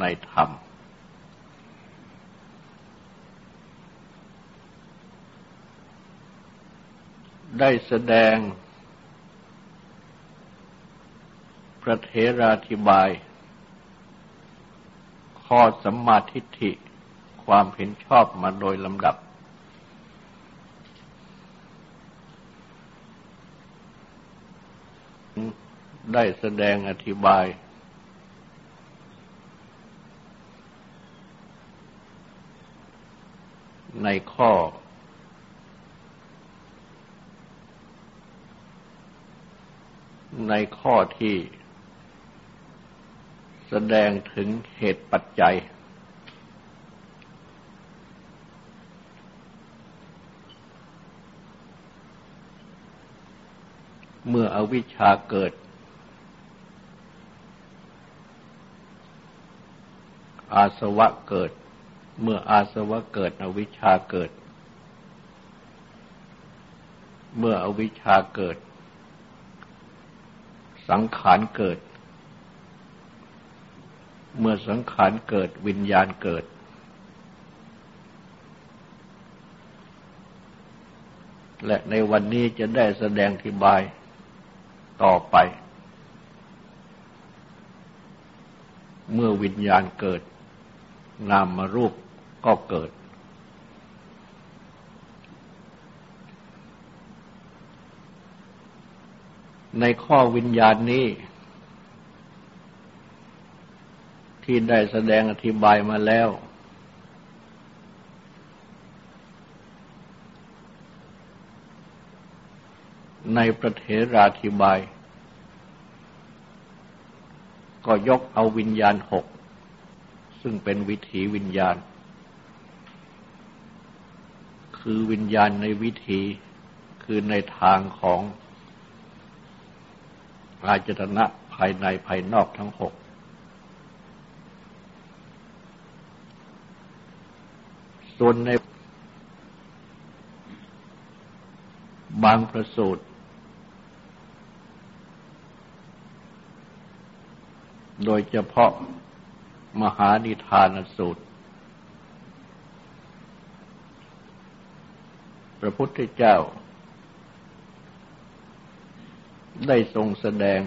ในธรรม ได้แสดง พระเทราธิบาย ข้อสัมมาทิฏฐิความเห็นชอบมาโดยลำดับ ได้แสดงอธิบาย ในข้อ ในข้อที่แสดงถึงเหตุปัจจัย เมื่ออวิชชาเกิด อาสวะเกิด เมื่ออาสวะเกิดอวิชชาเกิด เมื่ออวิชชาเกิด สังขารเกิด เมื่อสังขารเกิดวิญญาณเกิด และในวันนี้จะได้แสดงอธิบายต่อไป เมื่อวิญญาณเกิด นามมารูป ก็เกิด ในข้อวิญญาณนี้ ที่ได้แสดงอธิบายมาแล้ว ในประเทราธิบาย ก็ยกเอาวิญญาณหก ซึ่งเป็นวิถีวิญญาณ คือวิญญาณในวิถีคือในทางของอาจตนะภายในภายนอกทั้งหก ส่วนในบางประสูตร โดยเฉพาะมหานิทานสูตร พระพุทธเจ้า ได้ทรงแสดง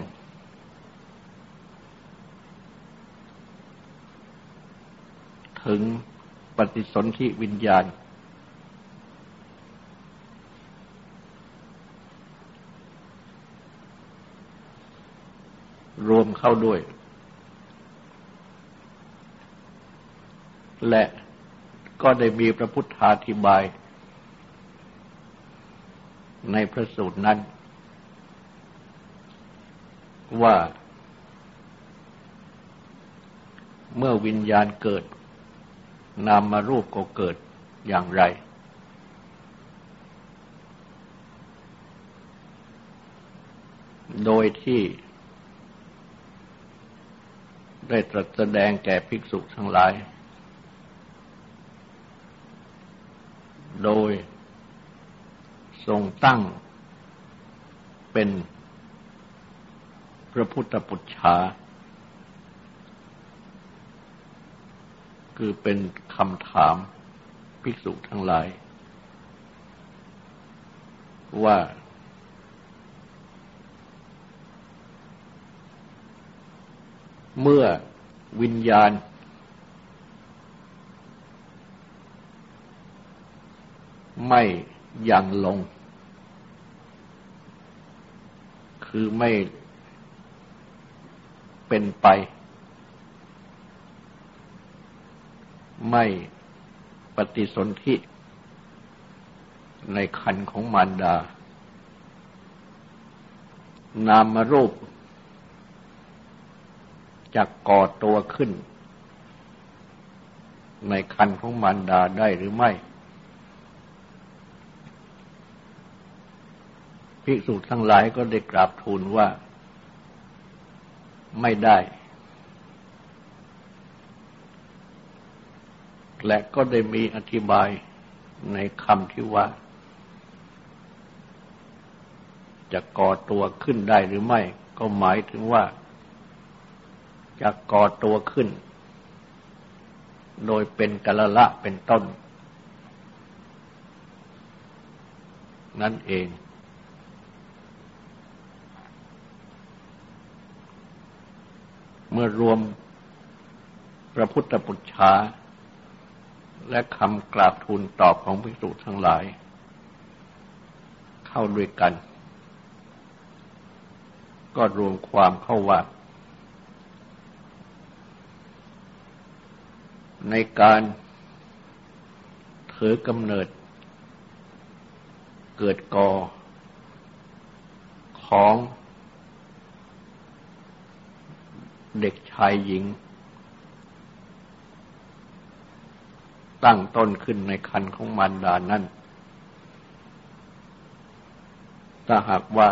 ถึงปฏิสนธิวิญญาณ รวมเข้าด้วย และก็ได้มีพระพุทธาธิบาย ในพระสูตรนั้น ว่า เมื่อวิญญาณเกิด นามารูปก็เกิดอย่างไร โดยที่ได้ตรัสแสดงแก่ภิกษุทั้งหลาย โดย ทรงตั้งเป็นพระพุทธปุจฉาคือเป็นคำถามภิกษุทั้งหลาย ว่า เมื่อวิญญาณ ไม่ ยังลง คือไม่เป็นไป ไม่ปฏิสนธิในคันของมารดา นามรูปจะก่อตัวขึ้น ในคันของมารดาได้หรือไม่ ภิกษุทั้งหลายก็ได้กราบทูลว่าไม่ได้ และก็ได้มีอธิบายในคำที่ว่า จะก่อตัวขึ้นได้หรือไม่ ก็หมายถึงว่า จะก่อตัวขึ้น โดยเป็นกละละเป็นต้น นั่นเอง เมื่อรวมพระพุทธปุจฉาและคำกราบทูลตอบของภิกษุทั้งหลาย เข้าด้วยกัน ก็รวมความเข้าว่า ในการถือกำเนิด เกิดก่อของ เด็กชายหญิง ตั้งต้นขึ้นในคันของมารดานั้นถ้าหากว่า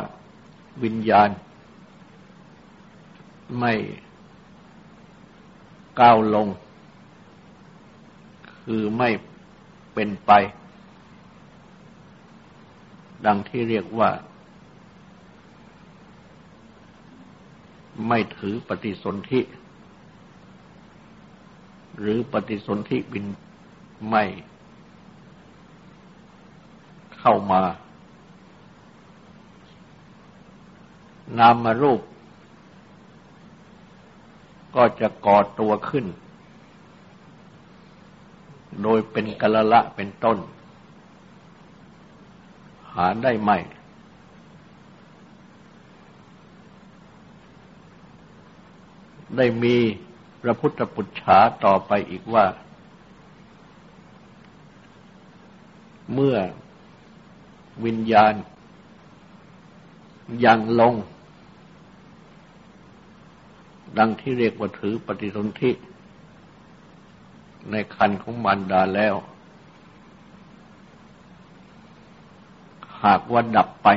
วิญญาณ ไม่ก้าวลง คือไม่เป็นไป ดังที่เรียกว่า ไม่ถือปฏิสนธิหรือปฏิสนธิบินไม่เข้ามา นามรูป ก็จะก่อตัวขึ้น โดยเป็นกละละเป็นต้น หาได้ไหม ได้มีพระพุทธปุจฉาต่อไปอีกว่า เมื่อวิญญาณยังลง ดังที่เรียกว่าถือปฏิสนธิในคันของมารดาแล้ว หากว่าดับไป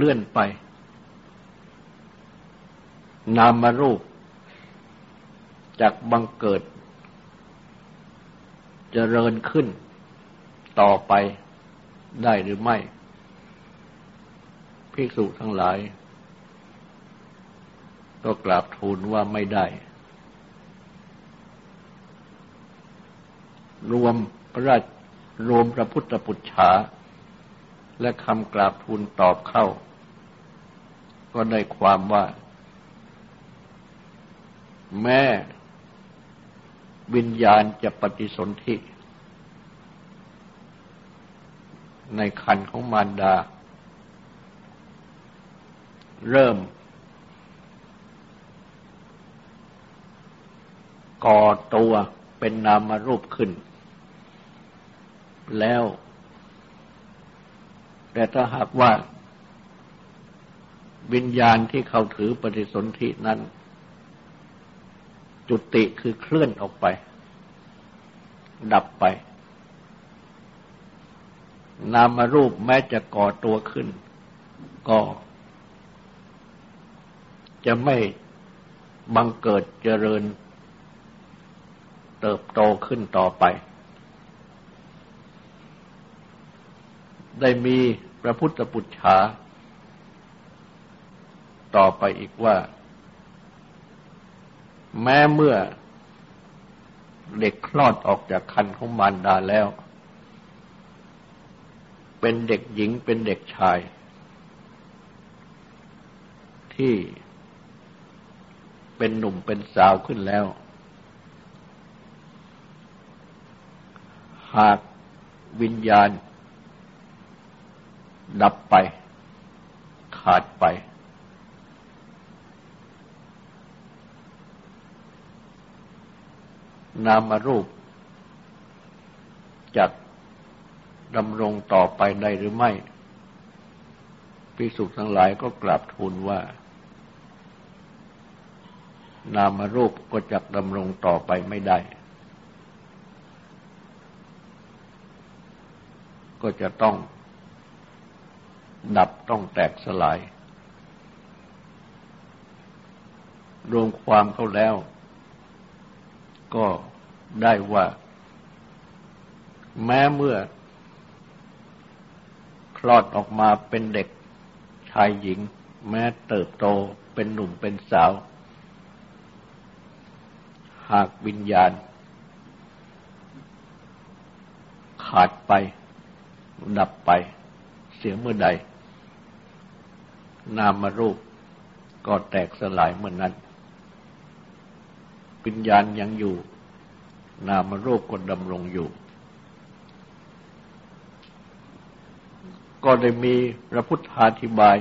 เลื่อนไป นามรูปจากบังเกิดจเจริญขึ้นต่อไปได้หรือไม่ ภิกษุทั้งหลาย ก็กราบทูลว่าไม่ได้ รวมพระราชรวมพระพุทธปุจฉาและคำกราบทูลตอบเข้า ก็ได้ความว่า แม่วิญญาณจะปฏิสนธิในคันของมารดา เริ่ม ก่อตัวเป็นนามรูปขึ้น แล้ว แต่ถ้าหากว่า วิญญาณที่เขาถือปฏิสนธินั้น จุติคือเคลื่อนออกไป ดับไป นามรูปแม้จะก่อตัวขึ้น ก็ จะไม่บังเกิดเจริญ เติบโตขึ้นต่อไป ได้มีพระพุทธปุจฉา ต่อไปอีกว่า แม้เมื่อเด็กคลอดออกจากคันของมารดาแล้ว เป็นเด็กหญิงเป็นเด็กชาย ที่เป็นหนุ่มเป็นสาวขึ้นแล้ว หากวิญญาณ ดับไป ขาดไป นามรูปจักดำรงต่อไปได้หรือไม่ภิกษุทั้งหลายก็กราบทูลว่า นามรูปก็จักดำรงต่อไปไม่ได้ ก็จะต้องดับต้องแตกสลาย รวมความเข้าแล้ว ก็ได้ว่า แม้เมื่อ คลอดออกมาเป็นเด็กชายหญิง แม้เติบโตเป็นหนุ่มเป็นสาว หากวิญญาณ ขาดไป ดับไปเสียเมื่อใด นามรูปก็แตกสลายเมื่อนนั้น วิญญาณยังอยู่ นามรูปก็ดำรงอยู่ ก็ได้มีพระพุทธาธิบาย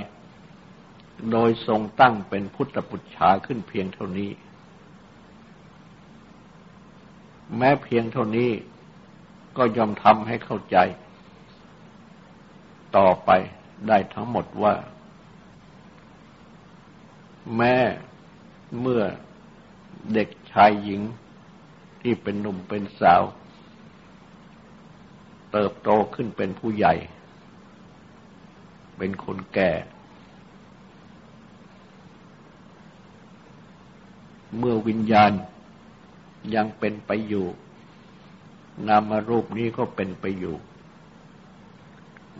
โดยทรงตั้งเป็นพุทธปุจฉาขึ้นเพียงเท่านี้ แม้เพียงเท่านี้ก็ยอมทำให้เข้าใจ ต่อไปได้ทั้งหมดว่า แม่เมื่อ เด็กชายหญิงที่เป็นหนุ่มเป็นสาว เติบโตขึ้นเป็นผู้ใหญ่ เป็นคนแก่ เมื่อวิญญาณยังเป็นไปอยู่ นามรูปนี้ก็เป็นไปอยู่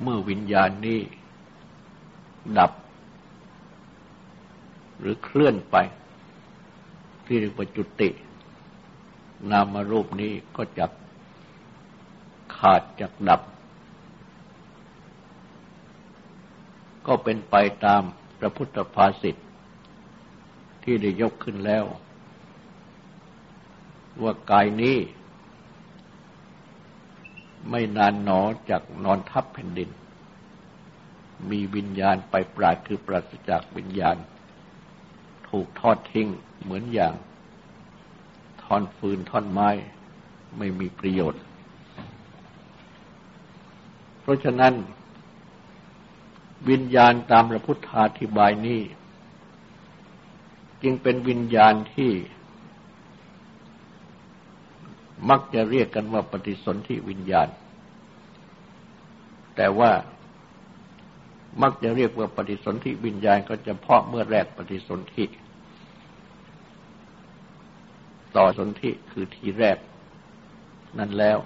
เมื่อวิญญาณนี้ดับ หรือเคลื่อนไป ที่เรียกว่าจุติ นามรูปนี้ก็จะขาดจากดับ ก็เป็นไปตามพระพุทธภาษิตที่ได้ยกขึ้นแล้ว ว่ากายนี้ ไม่นานหนอจากนอนทับแผ่นดิน มีวิญญาณไปปราดคือปราศจากวิญญาณ ถูกทอดทิ้งเหมือนอย่างท่อนฟืนท่อนไม้ไม่มีประโยชน์ เพราะฉะนั้น วิญญาณตามพระพุทธาธิบายนี้ จึงเป็นวิญญาณที่ มักจะเรียกกันว่าปฏิสนธิวิญญาณ แต่ว่า มักจะเรียกว่าปฏิสนธิวิญญาณก็จะเพาะเมื่อแรกปฏิสนธิต่อสนธิคือทีแรก นั้นแล้ว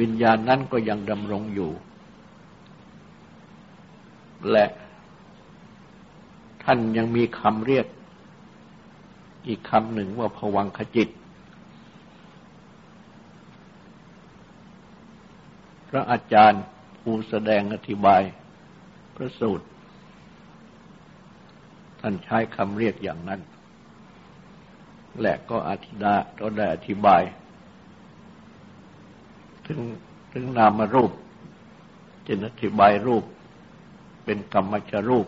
วิญญาณนั้นก็ยังดำรงอยู่ และท่านยังมีคำเรียก อีกคำหนึ่งว่าผวังขจิต พระอาจารย์ูแสดงอธิบายพระสูตร ท่านใช้คำเรียกอย่างนั้น และก็อธิดาก็ได้อธิบาย ถึงถึงนามรูปจะอธิบายรูป เป็นกรรมชรูป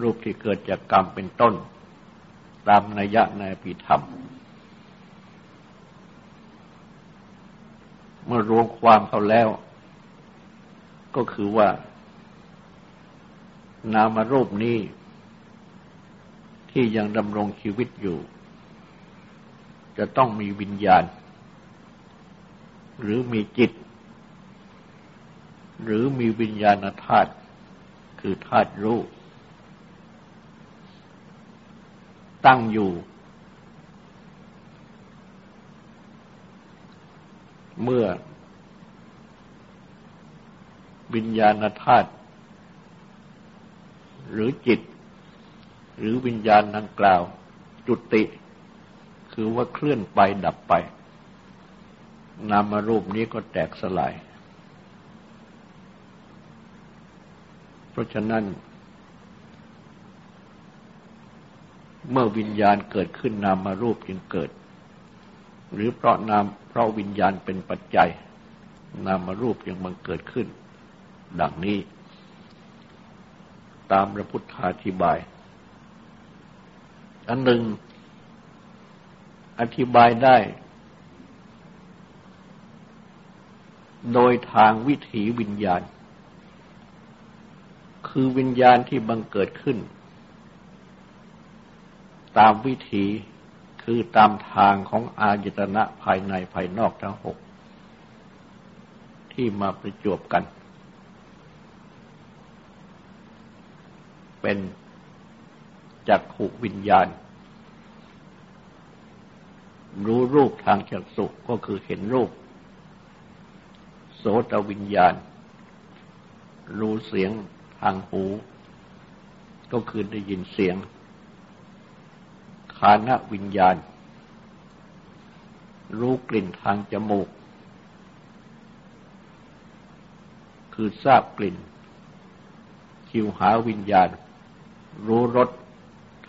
รูปที่เกิดจากกรรมเป็นต้น ตามนัยยะในปิธรรมเมื่อรวมความเขาแล้ว ก็คือว่า นามรูปนี้ ที่ยังดำรงชีวิตอยู่ จะต้องมีวิญญาณ หรือมีจิต หรือมีวิญญาณธาตุคือธาตุรู้ตั้งอยู่ เมื่อ วิญญาณธาตุหรือจิต หรือวิญญาณดังกล่าว จุติ คือว่าเคลื่อนไปดับไป นามรูปนี้ก็แตกสลาย เพราะฉะนั้น เมื่อวิญญาณเกิดขึ้นนามารูปจึงเกิด หรือเพราะนามเพราะวิญญาณเป็นปัจจัย นามารูปยังบังเกิดขึ้น ดังนี้ ตามพระพุทธาธิบาย อันหนึ่ง อธิบายได้ โดยทางวิถีวิญญาณ คือวิญญาณที่บังเกิดขึ้น ตามวิธีคือตามทางของอายตนะภายในภายนอกทั้งหกที่มาประจวบกัน เป็นจักขุวิญญาณ รู้รูปทางจักสุก็คือเห็นรูป โสตวิญญาณ รู้เสียงทางหู ก็คือได้ยินเสียง คานวิญญาณ รู้กลิ่นทางจมูก คือทราบกลิ่นคิวหาวิญญาณ รู้รส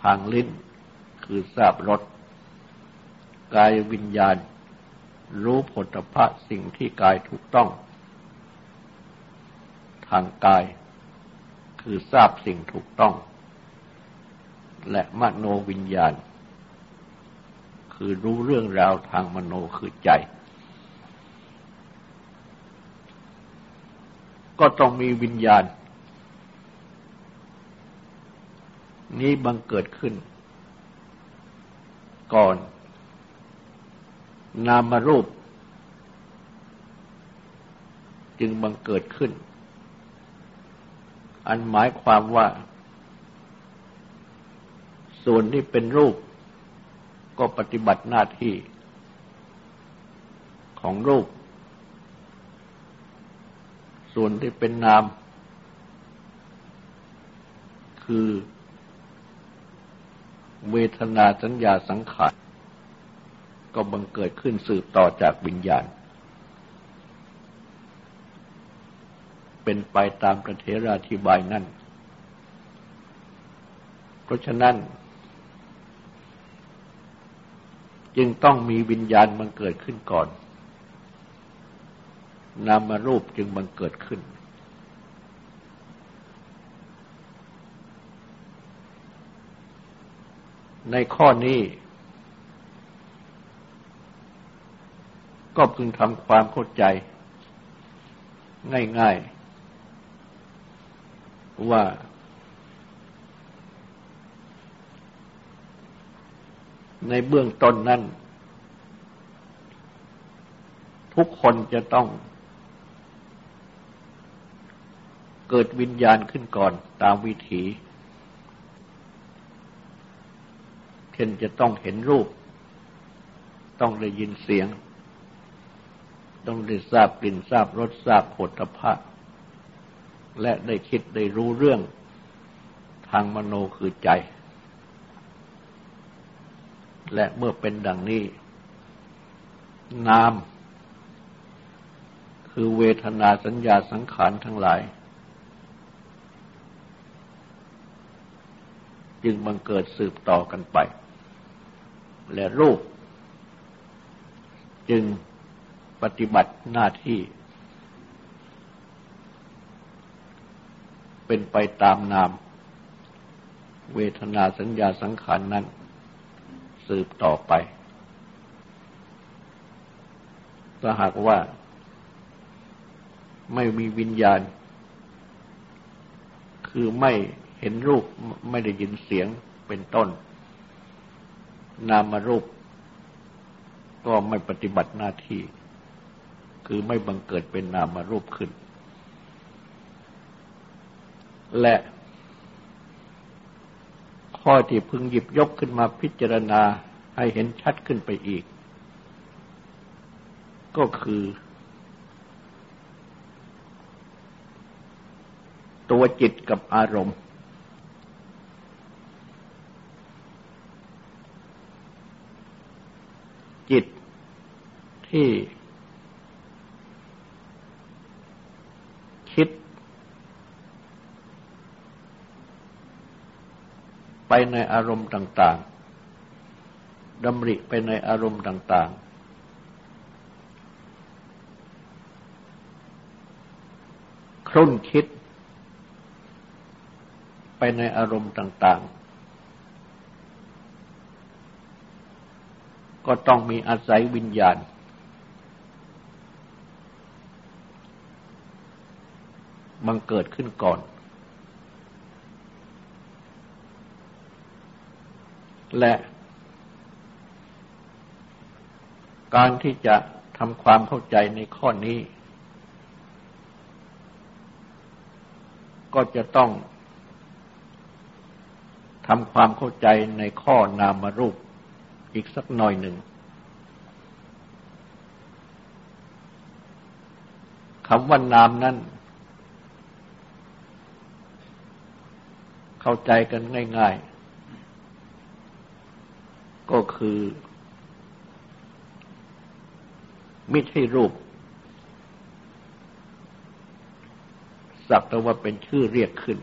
ทางลิ้น คือทราบรสกายวิญญาณ รู้ผลพระสิ่งที่กายถูกต้อง ทางกาย คือทราบสิ่งถูกต้อง และมโนวิญญาณ คือรู้เรื่องราวทางมโนคือใจ ก็ต้องมีวิญญาณ นี้บังเกิดขึ้น ก่อน นามรูป จึงบังเกิดขึ้น อันหมายความว่า ส่วนที่เป็นรูป ก็ปฏิบัติหน้าที่ ของรูป ส่วนที่เป็นนาม คือ เวทนาสัญญาสังขาร ก็บังเกิดขึ้นสืบต่อจากวิญญาณ เป็นไปตามประเทราธิบายนั่น เพราะฉะนั้น จึงต้องมีวิญญาณมันเกิดขึ้นก่อน นามารูปจึงบังเกิดขึ้น ในข้อนี้ ก็พึงทำความเข้าใจ ง่าย ๆ ว่า ในเบื้องต้นนั้น ทุกคนจะต้องเกิดวิญญาณขึ้นก่อนตามวิถีเช่นจะต้องเห็นรูป ต้องได้ยินเสียง ต้องได้ทราบกลิ่นทราบรสทราบผลพะและได้คิดได้รู้เรื่องทางมโนคือใจ และเมื่อเป็นดังนี้ นาม คือเวทนาสัญญาสังขารทั้งหลาย จึงบังเกิดสืบต่อกันไป และรูป จึงปฏิบัติหน้าที่ เป็นไปตามนาม เวทนาสัญญาสังขารนั้น สืบต่อไปถ้าหากว่า ไม่มีวิญญาณ คือไม่เห็นรูปไม่ได้ยินเสียงเป็นต้น นามารูป ก็ไม่ปฏิบัติหน้าที่ คือไม่บังเกิดเป็นนามารูปขึ้น และข้อที่พึงหยิบยกขึ้นมาพิจารณาให้เห็นชัดขึ้นไปอีก ก็คือ ตัวจิตกับอารมณ์ จิต ที่คิด ไปในอารมณ์ต่าง ๆดำริไปในอารมณ์ต่าง ๆ ครุ่นคิด ไปในอารมณ์ต่าง ๆก็ต้องมีอาศัยวิญญาณ บังเกิดขึ้นก่อน และการที่จะทำความเข้าใจในข้อนี้ ก็จะต้องทำความเข้าใจในข้อนามรูปอีกสักหน่อยหนึ่งคำว่านามนั้น เข้าใจกันง่าย ๆ ก็คือ ไม่ใช่รูป สักแต่ว่าเป็นชื่อเรียกขึ้น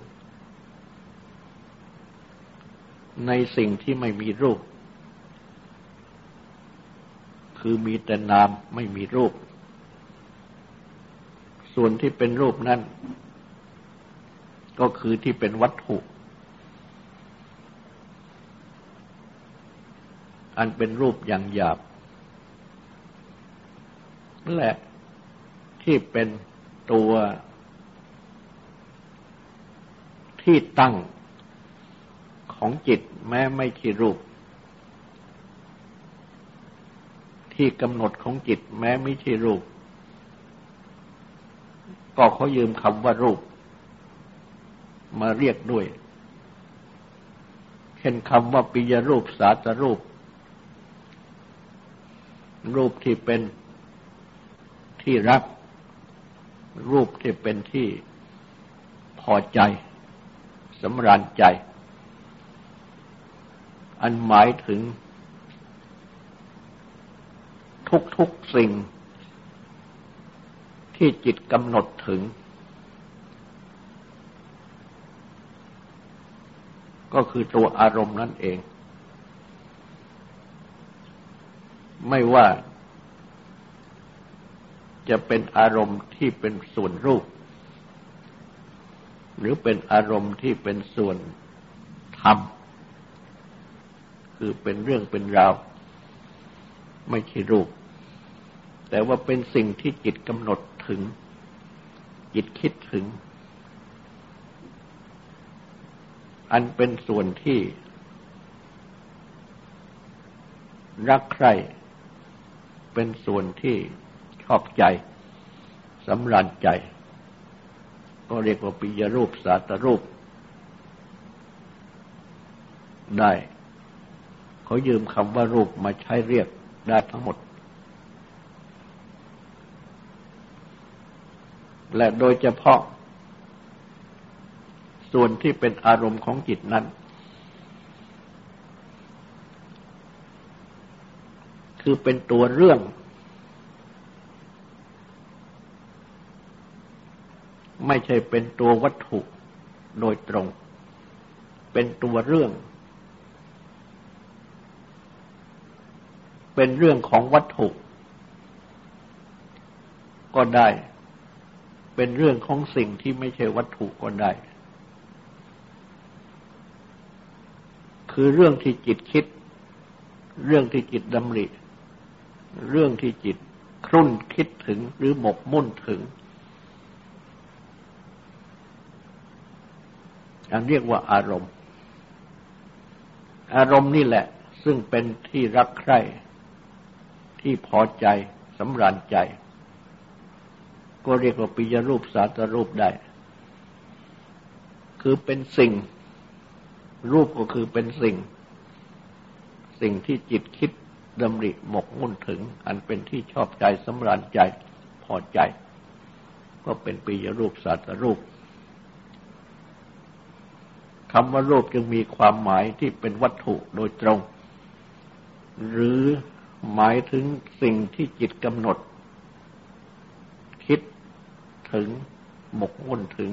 ในสิ่งที่ไม่มีรูป คือมีแต่นามไม่มีรูป ส่วนที่เป็นรูปนั้นก็คือที่เป็นวัตถุ อันเป็นรูปอย่างหยาบและที่เป็นตัวที่ตั้งของจิตแม้ไม่ใช่รูป ที่กำหนดของจิตแม้ไม่ใช่รูป ก็เขายืมคำว่ารูป มาเรียกด้วย เช่นคำว่าปิยรูปสาตรูป รูปที่เป็นที่รัก รูปที่เป็นที่พอใจสำราญใจ อันหมายถึง ทุกๆสิ่ง ที่จิตกำหนดถึง ก็คือตัวอารมณ์นั่นเอง ไม่ว่าจะเป็นอารมณ์ที่เป็นส่วนรูป หรือเป็นอารมณ์ที่เป็นส่วนธรรม คือเป็นเรื่องเป็นราว ไม่ใช่รูป แต่ว่าเป็นสิ่งที่จิตกำหนดถึง จิตคิดถึง อันเป็นส่วนที่รักใคร่ เป็นส่วนที่ชอบใจสำรันใจ ก็เรียกว่าปิยรูปสาตรูป ได้ เขายืมคำว่ารูปมาใช้เรียกได้ทั้งหมด และโดยเฉพาะ ส่วนที่เป็นอารมณ์ของจิตนั้น คือเป็นตัวเรื่อง ไม่ใช่เป็นตัววัตถุโดยตรง เป็นตัวเรื่อง เป็นเรื่องของวัตถุ ก็ได้ เป็นเรื่องของสิ่งที่ไม่ใช่วัตถุก็ได้คือเรื่องที่จิตคิด เรื่องที่จิตดำริ เรื่องที่จิตครุ่นคิดถึงหรือหมกมุ่นถึงอันเรียกว่าอารมณ์ อารมณ์นี่แหละ ซึ่งเป็นที่รักใคร่ ที่พอใจสำราญใจ ก็เรียกว่าปิยรูปสาตรูปได้ คือเป็นสิ่ง รูปก็คือเป็นสิ่ง สิ่งที่จิตคิด ดำริหมกมุ่นถึง อันเป็นที่ชอบใจสำราญใจพอใจ ก็เป็นปียรูปสัตรูปคำว่ารูปจึงมีความหมายที่เป็นวัตถุโดยตรง หรือหมายถึงสิ่งที่จิตกำหนด คิดถึงหมกมุ่นถึง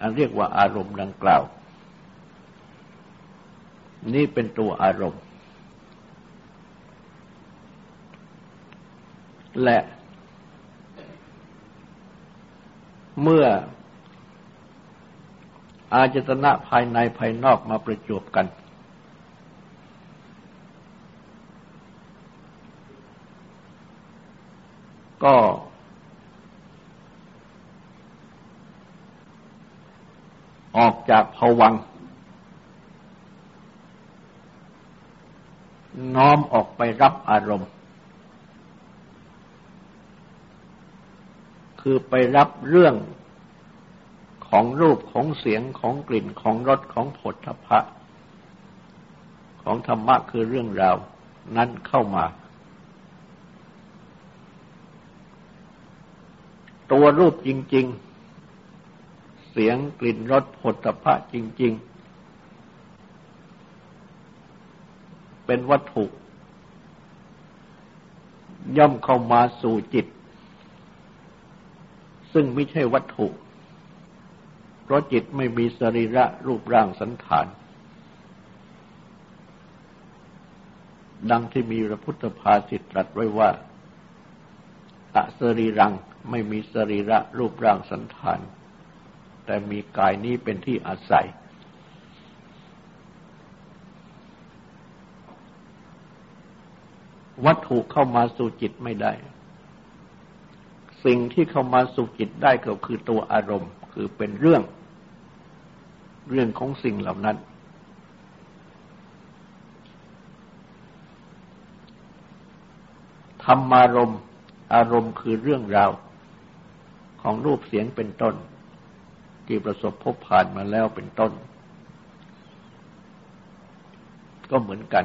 อันเรียกว่าอารมณ์ดังกล่าว นี่เป็นตัวอารมณ์ และ เมื่อ อาจตนะภายในภายนอกมาประจบกัน ก็ ออกจากภวังน้อมออกไปรับอารมณ์ คือไปรับเรื่องของรูปของเสียงของกลิ่นของรสของผลทพะ ของธรรมะคือเรื่องราว นั้นเข้ามา ตัวรูปจริง ๆ เสียงกลิ่นรสผลทพะจริง ๆ เป็นวัตถุ ย่อมเข้ามาสู่จิต ซึ่งไม่ใช่วัตถุ เพราะจิตไม่มีสรีระรูปร่างสันฐาน ดังที่มีพระพุทธภาษิตตรัสไว้ว่าอะสรีรังไม่มีสรีระรูปร่างสันฐาน แต่มีกายนี้เป็นที่อาศัย วัตถุเข้ามาสู่จิตไม่ได้ สิ่งที่เข้ามาสู่จิตได้ก็คือตัวอารมณ์ คือเป็นเรื่อง เรื่องของสิ่งเหล่านั้น ธรรมารมณ์ อารมณ์คือเรื่องราว ของรูปเสียงเป็นต้น ที่ประสบพบผ่านมาแล้วเป็นต้น ก็เหมือนกัน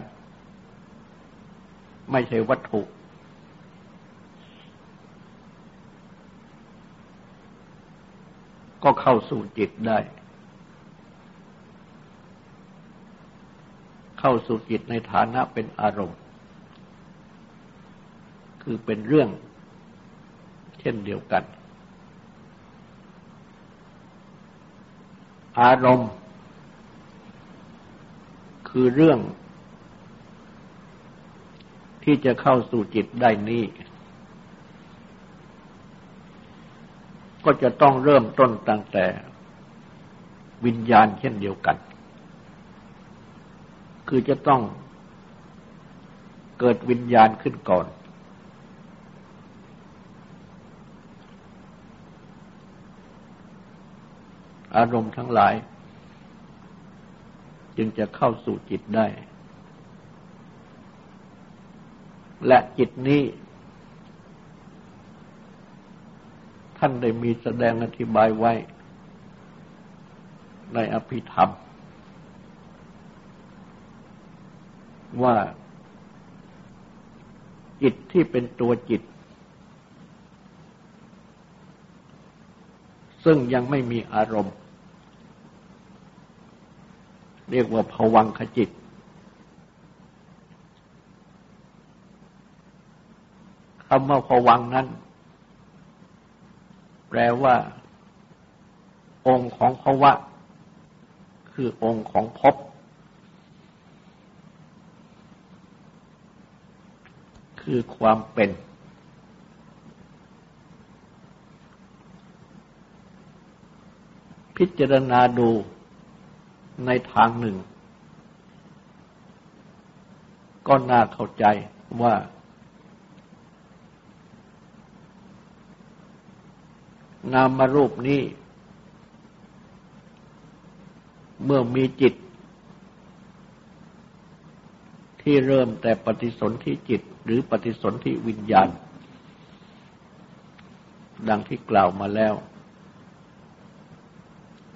ไม่ใช่วัตถุ ก็เข้าสู่จิตได้ เข้าสู่จิตในฐานะเป็นอารมณ์ คือเป็นเรื่องเช่นเดียวกัน อารมณ์ คือเรื่องที่จะเข้าสู่จิตได้นี้ ก็จะต้องเริ่มต้นตั้งแต่วิญญาณเช่นเดียวกัน คือจะต้องเกิดวิญญาณขึ้นก่อน อารมณ์ทั้งหลาย จึงจะเข้าสู่จิตได้ และจิตนี้ ท่านได้มีแสดงอธิบายไว้ ในอภิธรรม ว่าจิตที่เป็นตัวจิต ซึ่งยังไม่มีอารมณ์ เรียกว่าภวังขจิต คำว่าภวังนั้น แปลว่า องค์ของภวะ คือองค์ของภพคือความเป็น พิจารณาดูในทางหนึ่ง ก็น่าเข้าใจว่า นามรูปนี้ เมื่อมีจิต ที่เริ่มแต่ปฏิสนธิจิตหรือปฏิสนธิวิญญาณ ดังที่กล่าวมาแล้ว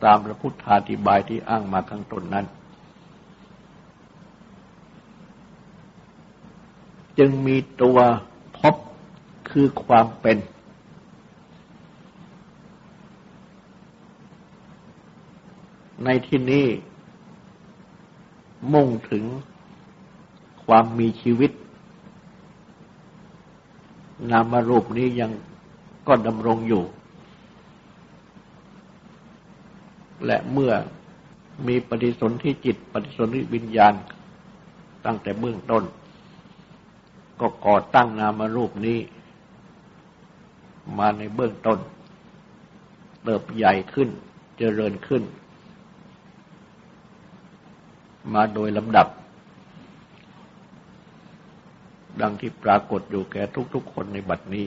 ตามพระพุทธาธิบายที่อ้างมาข้างต้นนั้น จึงมีตัวพบคือความเป็น ในที่นี้มุ่งถึงความมีชีวิต นามรูปนี้ยังก็ดำรงอยู่ และเมื่อมีปฏิสนธิจิต ปฏิสนธิวิญญาณ ตั้งแต่เบื้องต้น ก็ก่อตั้งนามรูปนี้ มาในเบื้องต้น เติบใหญ่ขึ้นเจริญขึ้น มาโดยลำดับ ดังที่ปรากฏอยู่แก่ทุกๆคนในบัดนี้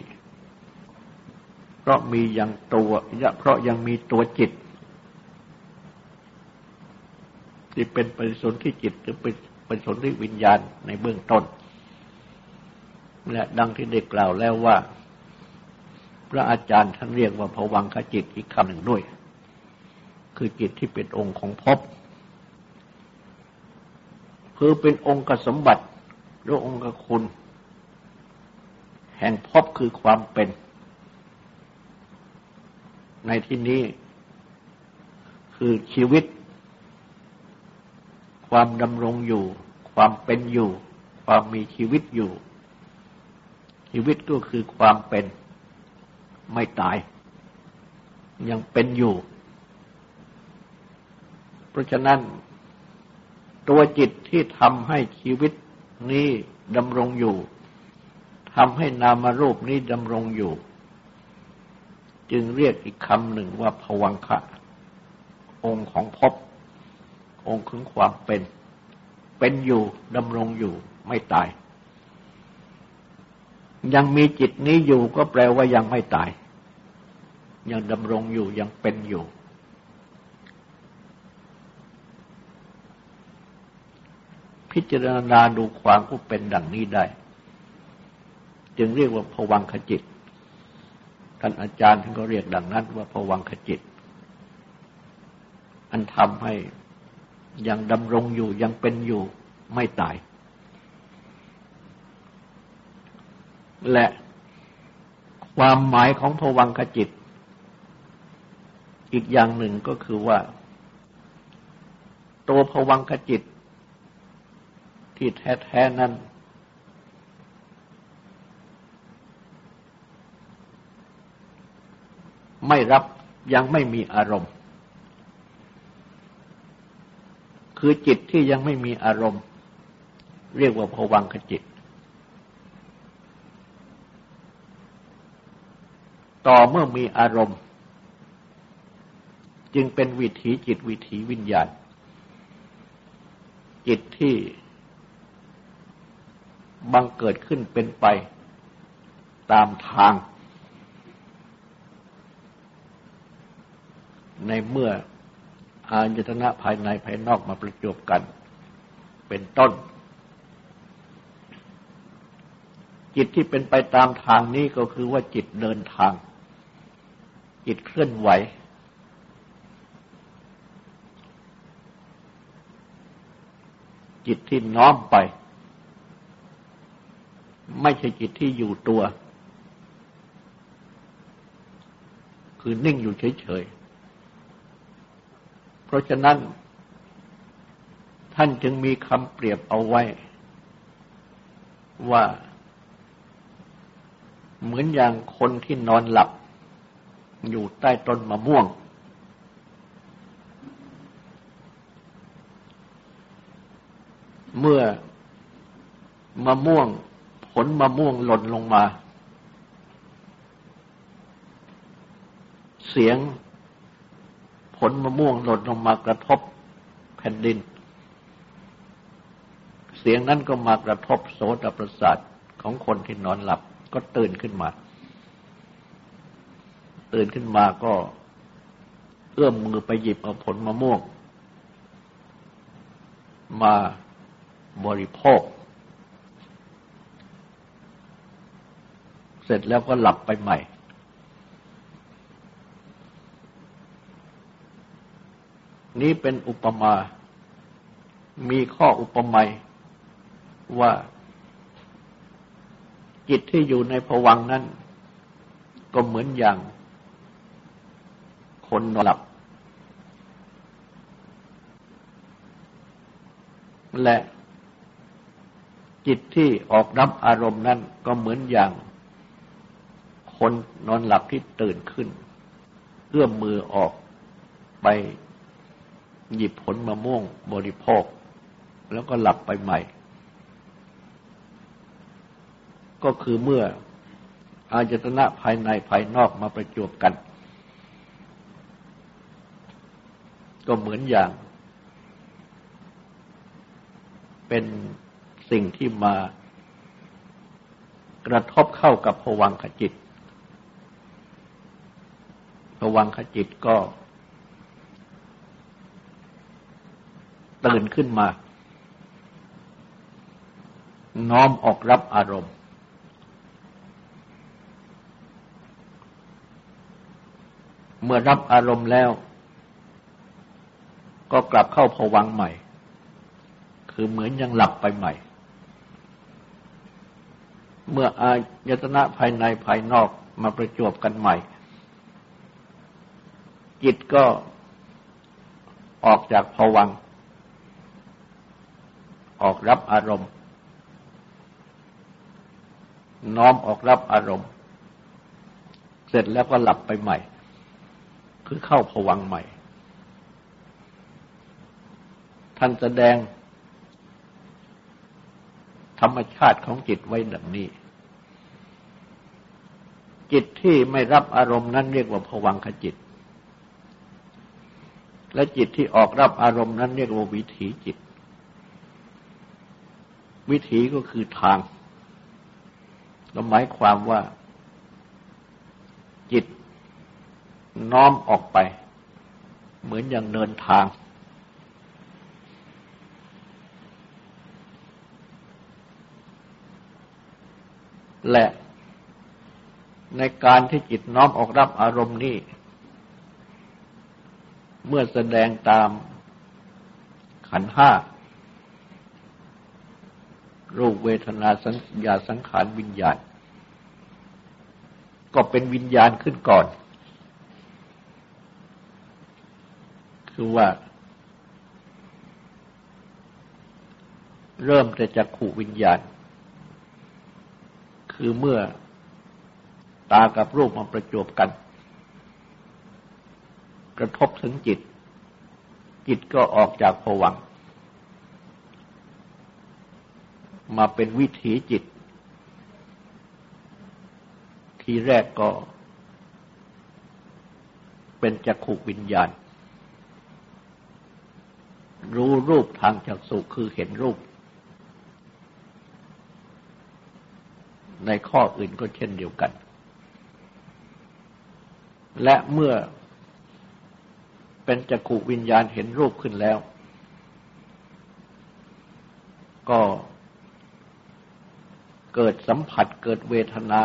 เพราะมียังตัวเพราะยังมีตัวจิต ที่เป็นปริสุทธิจิตหรือเป็นปริสุทธิวิญญาณในเบื้องต้น และดังที่ได้กล่าวแล้วว่า พระอาจารย์ท่านเรียกว่าภวังคจิตอีกคำหนึ่งด้วย คือจิตที่เป็นองค์ของภพ คือเป็นองค์กสมบัติหรือองค์คุณ แห่งภพคือความเป็น ในที่นี้ คือชีวิต ความดำรงอยู่ ความเป็นอยู่ ความมีชีวิตอยู่ ชีวิตก็คือความเป็น ไม่ตาย ยังเป็นอยู่ เพราะฉะนั้น ตัวจิตที่ทำให้ชีวิตนี้ดำรงอยู่ทำให้นามรูปนี้ดำรงอยู่ จึงเรียกอีกคำหนึ่งว่าผวังคะ องค์ของภพองค์ของความเป็น เป็นอยู่ดำรงอยู่ไม่ตาย ยังมีจิตนี้อยู่ก็แปลว่ายังไม่ตาย ยังดำรงอยู่ยังเป็นอยู่ พิจารณาดูความผู้เป็นดังนี้ได้ จึงเรียกว่าผวังขจิต ท่านอาจารย์ท่านก็เรียกดังนั้นว่าผวังขจิต อันทำให้ยังดำรงอยู่ยังเป็นอยู่ไม่ตาย และความหมายของผวังขจิต อีกอย่างหนึ่งก็คือว่า ตัวผวังขจิต ที่แท้ๆนั้น ไม่รับยังไม่มีอารมณ์ คือจิตที่ยังไม่มีอารมณ์ เรียกว่าภวังคจิต ต่อเมื่อมีอารมณ์ จึงเป็นวิถีจิตวิถีวิญญาณ จิตที่ บังเกิดขึ้นเป็นไปตามทาง ในเมื่ออายตนะภายในภายนอกมาประจบกัน เป็นต้น จิตที่เป็นไปตามทางนี้ก็คือว่าจิตเดินทาง จิตเคลื่อนไหว จิตที่น้อมไป ไม่ใช่จิตที่อยู่ตัว คือนิ่งอยู่เฉยๆ เพราะฉะนั้น ท่านจึงมีคำเปรียบเอาไว้ ว่า เหมือนอย่างคนที่นอนหลับ อยู่ใต้ต้นมะม่วงเมื่อมะม่วง ลมะม่วงหล่นลงมา เสียงผลมะม่วงหล่นลงมากระทบแผ่นดิน เสียงนั้นก็มากระทบโสตประสาทของคนที่นอนหลับก็ตื่นขึ้นมา ตื่นขึ้นมาก็เอื้อมมือไปหยิบเอาผลมะม่วง มาบริโภค เสร็จแล้วก็หลับไปใหม่ นี้เป็นอุปมา มีข้ออุปมาว่า จิตที่อยู่ในผวังนั้น ก็เหมือนอย่าง คนนอนหลับ และจิตที่ออกรับอารมณ์นั้นก็เหมือนอย่าง คนนอนหลับที่ตื่นขึ้น เอื้อมมือออกไปหยิบผลมะม่วงบริโภค แล้วก็หลับไปใหม่ ก็คือเมื่ออาจตนะภายในภายนอกมาประจวบกัน ก็เหมือนอย่าง เป็นสิ่งที่มากระทบเข้ากับผวังขจิต ผวังขจิตก็ ตื่นขึ้นมา น้อมออกรับอารมณ์ เมื่อรับอารมณ์แล้ว ก็กลับเข้าผวังใหม่ คือเหมือนยังหลับไปใหม่ เมื่ออายตนะภายในภายนอกมาประจวบกันใหม่ จิตก็ออกจากผวัง ออกรับอารมณ์ น้อมออกรับอารมณ์ เสร็จแล้วก็หลับไปใหม่ คือเข้าผวังใหม่ ท่านแสดง ธรรมชาติของจิตไว้ดังนี้ จิตที่ไม่รับอารมณ์นั้นเรียกว่าผวังขจิต และจิตที่ออกรับอารมณ์นั้นเรียกว่าวิถีจิต วิถีก็คือทางเราหมายความว่าจิตน้อมออกไป เหมือนอย่างเดินทาง และในการที่จิตน้อมออกรับอารมณ์นี้ เมื่อแสดงตามขันห้ารูปเวทนาสัญญาสังขารวิญญาณ ก็เป็นวิญญาณขึ้นก่อน คือว่า เริ่มแต่จากขู่วิญญาณ คือเมื่อตากับรูปมาประจบกัน กระทบถึงจิต จิตก็ออกจากผวังมาเป็นวิถีจิต ทีแรกก็ เป็นจักขุวิญญาณ รู้รูปทางจักสุคือเห็นรูป ในข้ออื่นก็เช่นเดียวกัน และเมื่อ เป็นจักขุวิญญาณเห็นรูปขึ้นแล้ว ก็เกิดสัมผัสเกิดเวทนา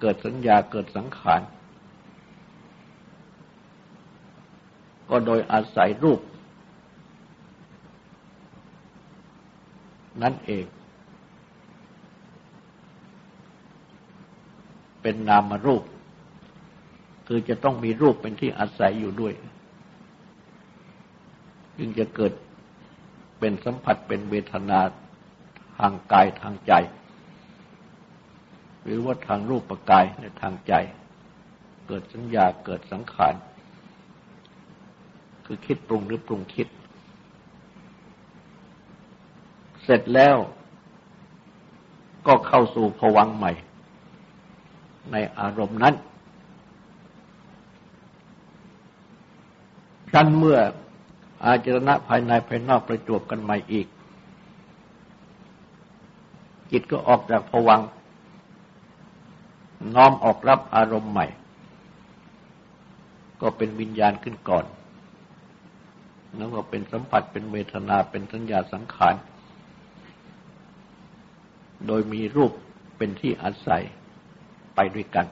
เกิดสัญญาเกิดสังขาร ก็โดยอาศัยรูป นั่นเอง เป็นนามรูป คือจะต้องมีรูปเป็นที่อาศัยอยู่ด้วย จึงจะเกิดเป็นสัมผัสเป็นเวทนาทางกายทางใจ หรือว่าทางรูปประกายในทางใจ เกิดสัญญาเกิดสังขาร คือคิดปรุงหรือปรุงคิด เสร็จแล้วก็เข้าสู่ภวังใหม่ ในอารมณ์นั้นดันเมื่อ อาจรณะภายในภายนอกประจวบกันใหม่อีก จิตก็ออกจากภวังน้อมออกรับอารมณ์ใหม่ ก็เป็นวิญญาณขึ้นก่อน แล้วก็เป็นสัมผัสเป็นเวทนาเป็นสัญญาสังขาร โดยมีรูปเป็นที่อาศัยไปด้วยกัน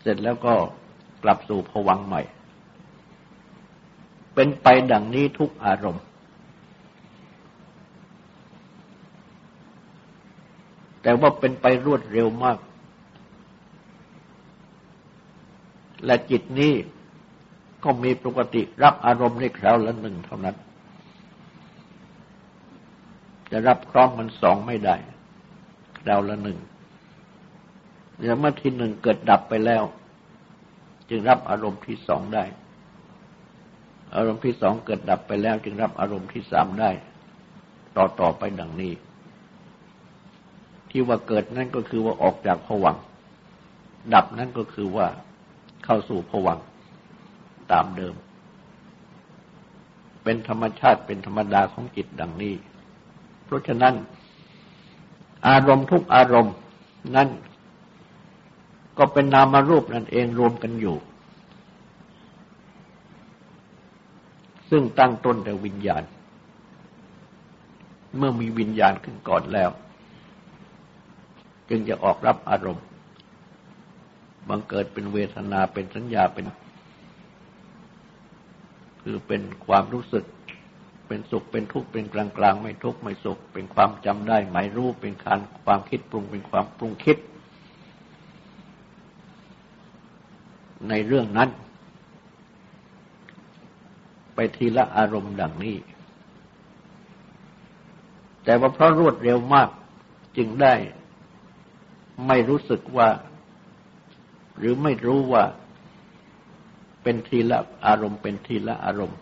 เสร็จแล้วก็กลับสู่ผวังใหม่ เป็นไปดังนี้ทุกอารมณ์ แต่ว่าเป็นไปรวดเร็วมาก และจิตนี้ก็มีปกติรับอารมณ์ในคราวละหนึ่งเท่านั้น จะรับพร้อมมันสองไม่ได้ คราวละหนึ่งเดี๋ยวเมื่อที่หนึ่งเกิดดับไปแล้ว จึงรับอารมณ์ที่สองได้ อารมณ์ที่สองเกิดดับไปแล้วจึงรับอารมณ์ที่สามได้ ต่อต่อไปดังนี้ ที่ว่าเกิดนั่นก็คือว่าออกจากผวังดับนั่นก็คือว่าเข้าสู่ผวังตามเดิม เป็นธรรมชาติเป็นธรรมดาของจิตดังนี้ เพราะฉะนั้น อารมณ์ทุกอารมณ์นั่นก็เป็นนามารูปนั่นเองรวมกันอยู่ ซึ่งตั้งต้นแต่วิญญาณ เมื่อมีวิญญาณขึ้นก่อนแล้ว จึงจะออกรับอารมณ์บังเกิดเป็นเวทนาเป็นสัญญาเป็น คือเป็นความรู้สึก เป็นสุขเป็นทุกข์เป็นกลางกลางไม่ทุกข์ไม่สุข เป็นความจำได้หมายรู้เป็นการความคิดปรุงเป็นความปรุงคิด ในเรื่องนั้น ไปทีละอารมณ์ดังนี้ แต่ว่าเพราะรวดเร็วมากจึงได้ ไม่รู้สึกว่า หรือไม่รู้ว่า เป็นทีละอารมณ์เป็นทีละอารมณ์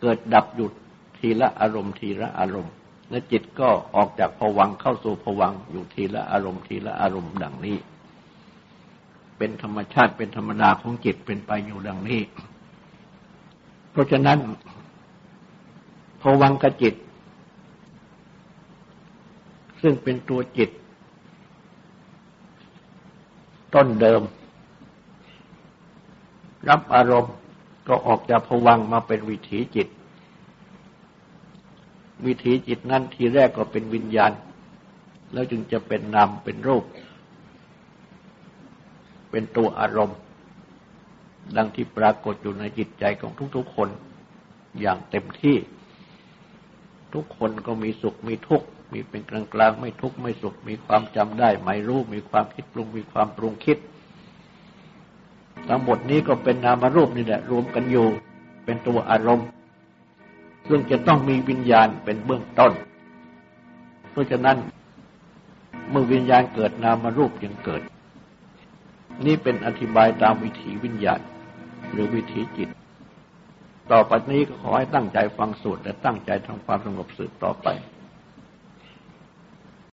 เกิดดับหยุดทีละอารมณ์ทีละอารมณ์และจิตก็ออกจากผวังเข้าสู่ผวังอยู่ทีละอารมณ์ทีละอารมณ์ดังนี้ เป็นธรรมชาติเป็นธรรมดาของจิตเป็นไปอยู่ดังนี้ เพราะฉะนั้นผวังกจิต ซึ่งเป็นตัวจิต ต้นเดิม รับอารมณ์ก็ออกจากผวังมาเป็นวิถีจิต วิถีจิตนั้นทีแรกก็เป็นวิญญาณ แล้วจึงจะเป็นนามเป็นรูป เป็นตัวอารมณ์ ดังที่ปรากฏอยู่ในจิตใจของทุกๆคนอย่างเต็มที่ ทุกคนก็มีสุขมีทุกข์มีเป็นกลางกลางไม่ทุกข์ไม่สุข มีความจำได้หมายรู้มีความคิดปรุงมีความปรุงคิด ทั้งหมดนี้ก็เป็นนามรูปนี่แหละรวมกันอยู่เป็นตัวอารมณ์ ซึ่งจะต้องมีวิญญาณเป็นเบื้องต้น เพราะฉะนั้นเมื่อวิญญาณเกิดนามรูปยังเกิด นี่เป็นอธิบายตามวิถีวิญญาณ หรือวิถีจิต ต่อไปนี้ก็ขอให้ตั้งใจฟังสูตรและตั้งใจทำความสงบสืบต่อไป